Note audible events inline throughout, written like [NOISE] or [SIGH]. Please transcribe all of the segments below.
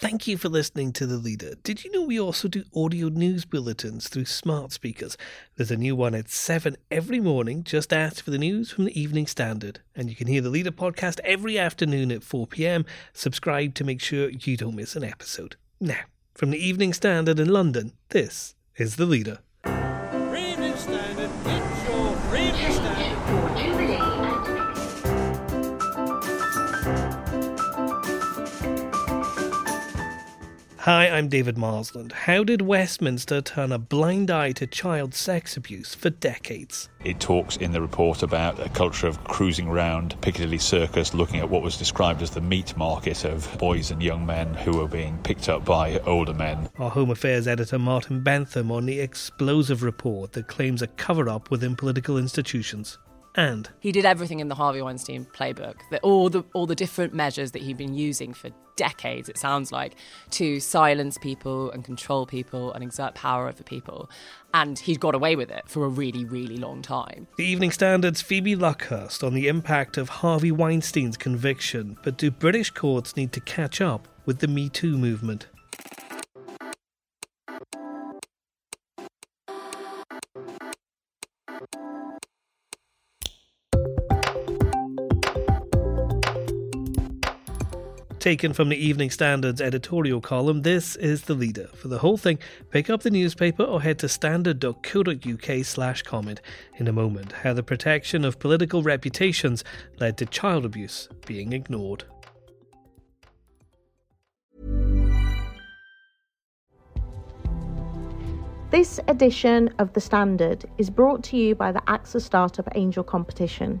Thank you for listening to The Leader. Did you know we also do audio news bulletins through smart speakers? There's a new one at 7 every morning. Just ask for the news from the Evening Standard. And you can hear The Leader podcast every afternoon at 4 pm. Subscribe to make sure you don't miss an episode. Now, from the Evening Standard in London, this is The Leader. Hi, I'm David Marsland. How did Westminster turn a blind eye to child sex abuse for decades? It talks in the report about a culture of cruising around Piccadilly Circus looking at what was described as the meat market of boys and young men who were being picked up by older men. Our Home Affairs editor Martin Bentham on the explosive report that claims a cover up within political institutions. And He did everything in the Harvey Weinstein playbook. The, all the all the different measures that he'd been using for decades, it sounds like, to silence people and control people and exert power over people. And he'd got away with it for a really, really long time. the Evening Standard's Phoebe Luckhurst on the impact of Harvey Weinstein's conviction. But do British courts need to catch up with the Me Too movement? Taken from the Evening Standard's editorial column, this is the leader. For the whole thing, pick up the newspaper or head to standard.co.uk slash comment. In a moment, how the protection of political reputations led to child abuse being ignored. This edition of The Standard is brought to you by the AXA Startup Angel Competition.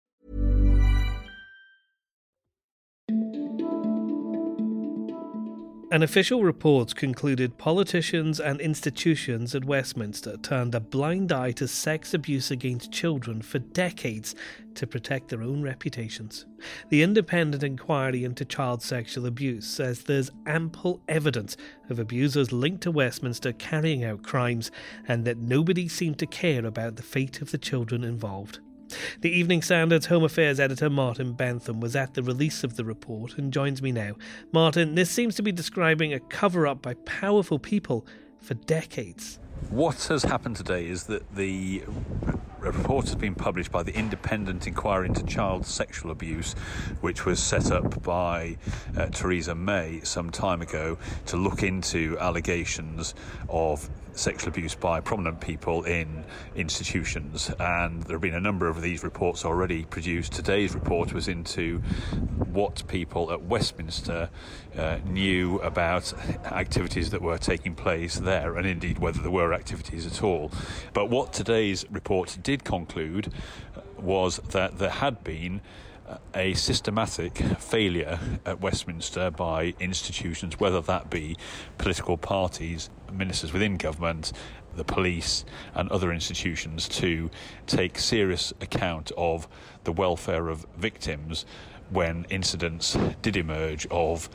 An official report concluded politicians and institutions at Westminster turned a blind eye to sex abuse against children for decades to protect their own reputations. The independent inquiry into child sexual abuse says there's ample evidence of abusers linked to Westminster carrying out crimes and that nobody seemed to care about the fate of the children involved. The Evening Standard's Home Affairs editor Martin Bentham was at the release of the report and joins me now. Martin, this seems to be describing a cover up by powerful people for decades. What has happened today is that the report has been published by the Independent Inquiry into Child Sexual Abuse, which was set up by uh, Theresa May some time ago to look into allegations of sexual abuse by prominent people in institutions. And there have been a number of these reports already produced. Today's report was into what people at Westminster uh, knew about activities that were taking place there, and indeed whether there were activities at all. But what today's report did conclude uh, was that there had been uh, a systematic failure at Westminster by institutions, whether that be political parties, ministers within government, the police, and other institutions, to take serious account of the welfare of victims when incidents did emerge of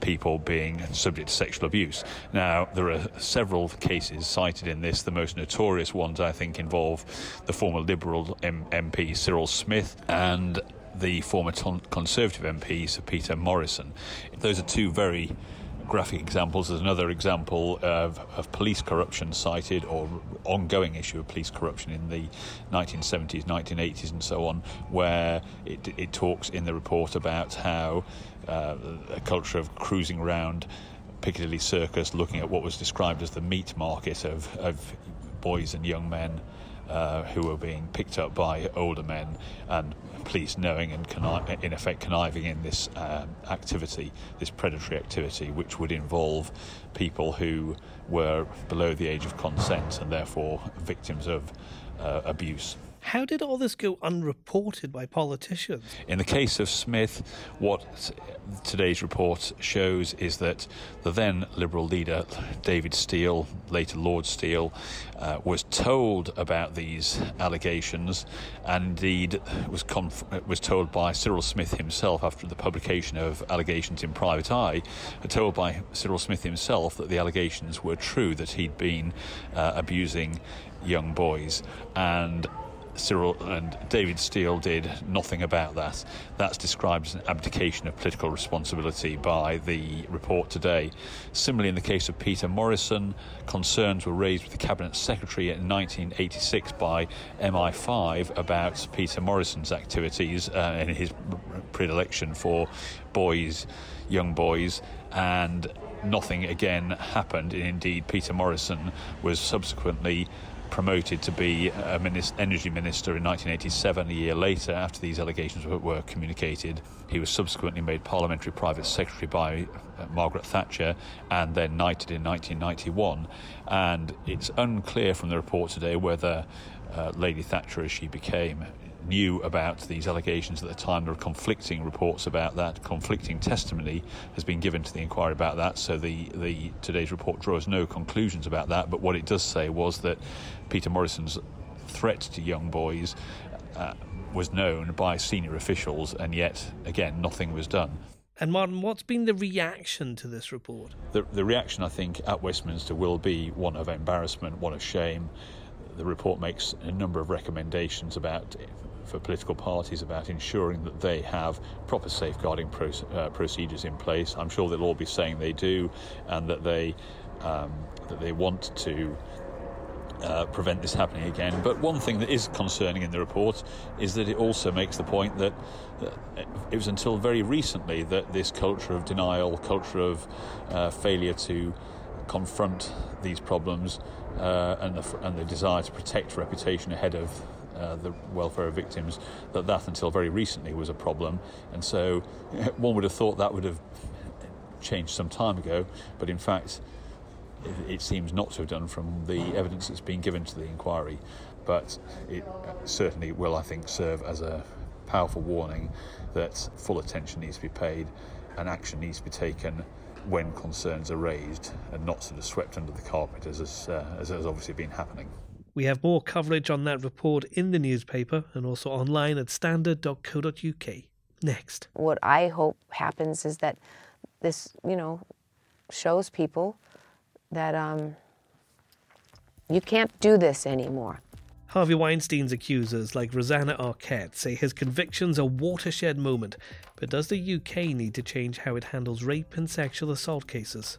people being subject to sexual abuse. Now, there are several cases cited in this. The most notorious ones, I think, involve the former Liberal M- MP Cyril Smith and the former Conservative MP Sir Peter Morrison. Those are two very graphic examples. There's another example of, of, police corruption cited, or ongoing issue of police corruption in the 1970s, 1980s, and so on, where it, it talks in the report about how uh, a culture of cruising around Piccadilly Circus, looking at what was described as the meat market of, of boys and young men uh, who were being picked up by older men, and police knowing and in effect conniving in this um, activity, this predatory activity, which would involve people who were below the age of consent and therefore victims of uh, abuse. How did all this go unreported by politicians? In the case of Smith, what today's report shows is that the then Liberal leader, David Steel, later Lord Steel, uh, was told about these allegations and indeed was, conf- was told by Cyril Smith himself after the publication of allegations in Private Eye, told by Cyril Smith himself that the allegations were true, that he'd been uh, abusing young boys. And Cyril and David Steel did nothing about that. That's described as an abdication of political responsibility by the report today. Similarly, in the case of Peter Morrison, concerns were raised with the Cabinet Secretary in 1986 by MI5 about Peter Morrison's activities uh, and his predilection for boys, young boys, and nothing again happened. Indeed, Peter Morrison was subsequently promoted to be minister, energy minister in 1987. A year later, after these allegations were, were communicated, he was subsequently made parliamentary private secretary by uh, Margaret Thatcher and then knighted in 1991. And it's unclear from the report today whether uh, Lady Thatcher, as she became, knew about these allegations at the time. There are conflicting reports about that. Conflicting testimony has been given to the inquiry about that. So the, the today's report draws no conclusions about that. But what it does say was that Peter Morrison's threat to young boys uh, was known by senior officials, and yet again nothing was done. And Martin, what's been the reaction to this report? The, the reaction, I think, at Westminster will be one of embarrassment, one of shame. The report makes a number of recommendations about for political parties about ensuring that they have proper safeguarding pro- uh, procedures in place. I'm sure they'll all be saying they do, and that they um, that they want to. Uh, prevent this happening again. But one thing that is concerning in the report is that it also makes the point that, that it was until very recently that this culture of denial, culture of uh, failure to confront these problems, uh, and, the, and the desire to protect reputation ahead of uh, the welfare of victims, that that until very recently was a problem. And so [LAUGHS] one would have thought that would have changed some time ago, but in fact, it, seems not to have done from the evidence that's been given to the inquiry. But it certainly will, I think, serve as a powerful warning that full attention needs to be paid and action needs to be taken when concerns are raised and not sort of swept under the carpet as, uh, as has obviously been happening. We have more coverage on that report in the newspaper and also online at standard.co.uk. Next. What I hope happens is that this, you know, shows people that um, you can't do this anymore. Harvey Weinstein's accusers, like Rosanna Arquette, say his conviction's a watershed moment, but does the UK need to change how it handles rape and sexual assault cases?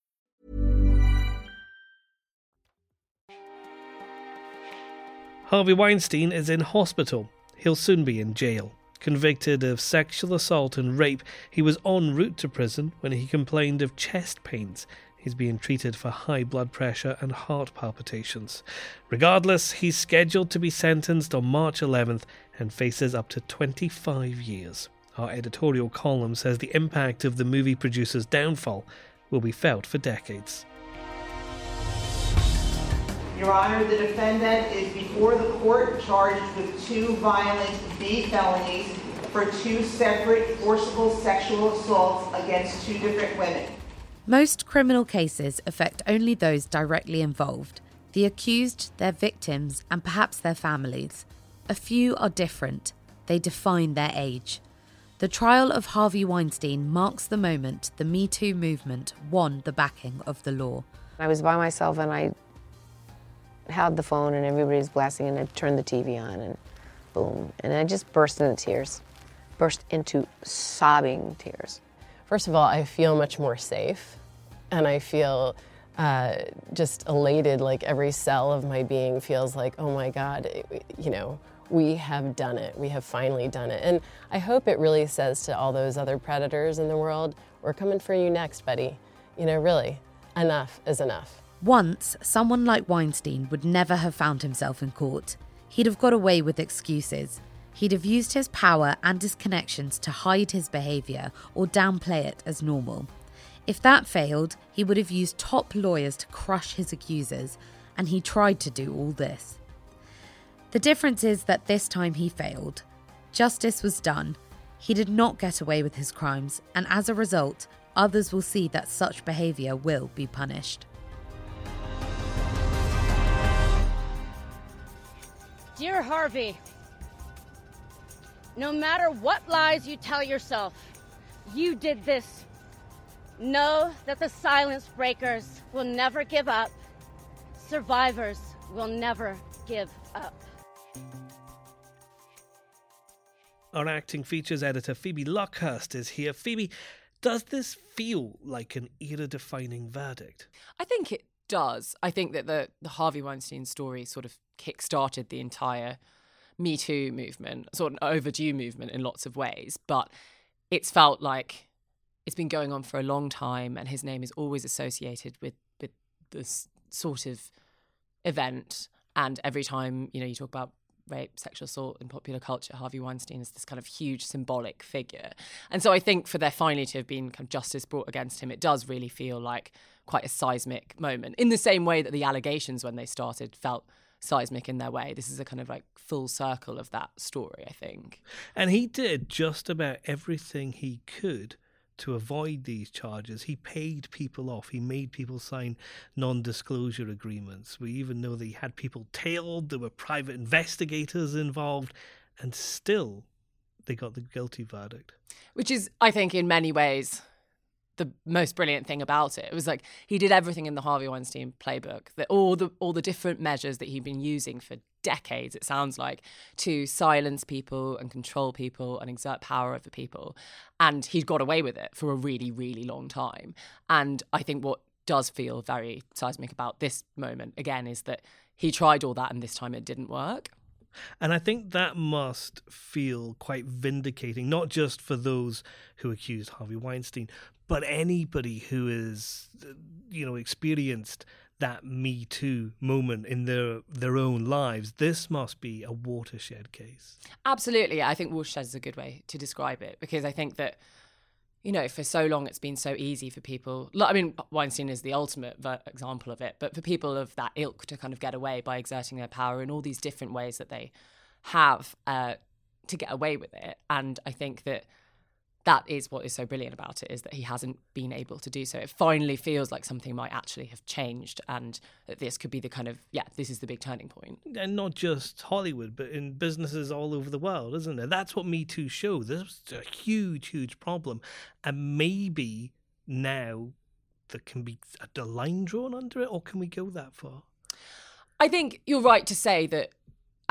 Harvey Weinstein is in hospital. He'll soon be in jail. Convicted of sexual assault and rape, he was en route to prison when he complained of chest pains. He's being treated for high blood pressure and heart palpitations. Regardless, he's scheduled to be sentenced on March 11th and faces up to 25 years. Our editorial column says the impact of the movie producer's downfall will be felt for decades. Your Honor, the defendant is before the court charged with two violent B felonies for two separate forcible sexual assaults against two different women. Most criminal cases affect only those directly involved the accused, their victims, and perhaps their families. A few are different, they define their age. The trial of Harvey Weinstein marks the moment the Me Too movement won the backing of the law. I was by myself and I had the phone and everybody's blasting and I turned the TV on and boom. And I just burst into tears, burst into sobbing tears. First of all, I feel much more safe and I feel uh, just elated. Like every cell of my being feels like, oh my God, you know, we have done it. We have finally done it. And I hope it really says to all those other predators in the world, we're coming for you next, buddy. You know, really, enough is enough. Once, someone like Weinstein would never have found himself in court. He'd have got away with excuses. He'd have used his power and his connections to hide his behaviour or downplay it as normal. If that failed, he would have used top lawyers to crush his accusers, and he tried to do all this. The difference is that this time he failed. Justice was done. He did not get away with his crimes, and as a result, others will see that such behaviour will be punished. Dear Harvey, no matter what lies you tell yourself, you did this. Know that the silence breakers will never give up. Survivors will never give up. Our acting features editor Phoebe Luckhurst is here. Phoebe, does this feel like an era defining verdict? I think it does. I think that the, the Harvey Weinstein story sort of kick-started the entire Me Too movement, sort of an overdue movement in lots of ways, but it's felt like it's been going on for a long time and his name is always associated with with this sort of event and every time you know you talk about rape, sexual assault in popular culture, Harvey Weinstein is this kind of huge symbolic figure. And so I think for there finally to have been kind of justice brought against him, it does really feel like quite a seismic moment. In the same way that the allegations when they started felt seismic in their way. This is a kind of like full circle of that story, I think. And he did just about everything he could to avoid these charges. He paid people off. He made people sign non disclosure agreements. We even know that he had people tailed, there were private investigators involved, and still they got the guilty verdict. Which is, I think, in many ways, the most brilliant thing about it. It was like he did everything in the Harvey Weinstein playbook. That all the all the different measures that he'd been using for decades, it sounds like, to silence people and control people and exert power over people. And he'd got away with it for a really, really long time. And I think what does feel very seismic about this moment again is that he tried all that and this time it didn't work. And I think that must feel quite vindicating, not just for those who accused Harvey Weinstein, but anybody who is, you know, experienced that Me Too moment in their their own lives. This must be a watershed case. Absolutely, I think watershed is a good way to describe it because I think that you know, for so long it's been so easy for people. I mean, Weinstein is the ultimate example of it, but for people of that ilk to kind of get away by exerting their power in all these different ways that they have uh, to get away with it. And I think that that is what is so brilliant about it is that he hasn't been able to do so. It finally feels like something might actually have changed, and that this could be the kind of yeah, this is the big turning point. And not just Hollywood, but in businesses all over the world, isn't it? That's what Me Too showed. This was a huge, huge problem, and maybe now there can be a line drawn under it, or can we go that far? I think you're right to say that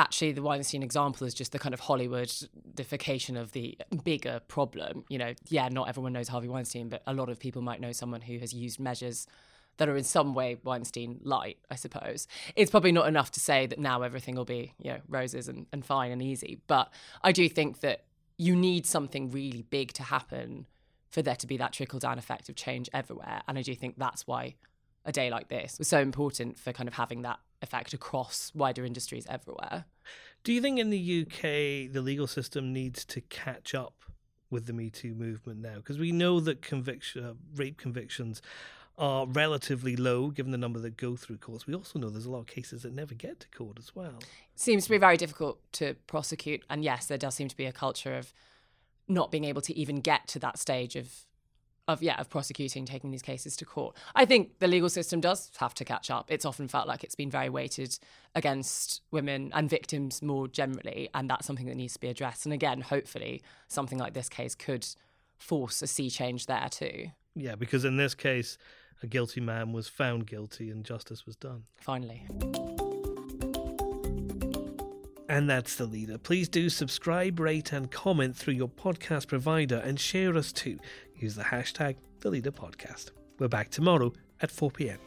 actually the Weinstein example is just the kind of Hollywoodification of the bigger problem. You know, yeah, not everyone knows Harvey Weinstein, but a lot of people might know someone who has used measures that are in some way Weinstein light, I suppose. It's probably not enough to say that now everything will be, you know, roses and, and fine and easy. But I do think that you need something really big to happen for there to be that trickle down effect of change everywhere. And I do think that's why a day like this was so important for kind of having that effect across wider industries everywhere. Do you think in the UK the legal system needs to catch up with the Me Too movement now? Because we know that conviction, uh, rape convictions are relatively low given the number that go through courts. We also know there's a lot of cases that never get to court as well. seems to be very difficult to prosecute. And yes, there does seem to be a culture of not being able to even get to that stage of of yeah of prosecuting taking these cases to court. I think the legal system does have to catch up. It's often felt like it's been very weighted against women and victims more generally and that's something that needs to be addressed. And again hopefully something like this case could force a sea change there too. Yeah, because in this case, a guilty man was found guilty and justice was done. finally And that's the leader. Please do subscribe, rate, and comment through your podcast provider and share us too. Use the hashtag the leader podcast. We're back tomorrow at 4 p.m.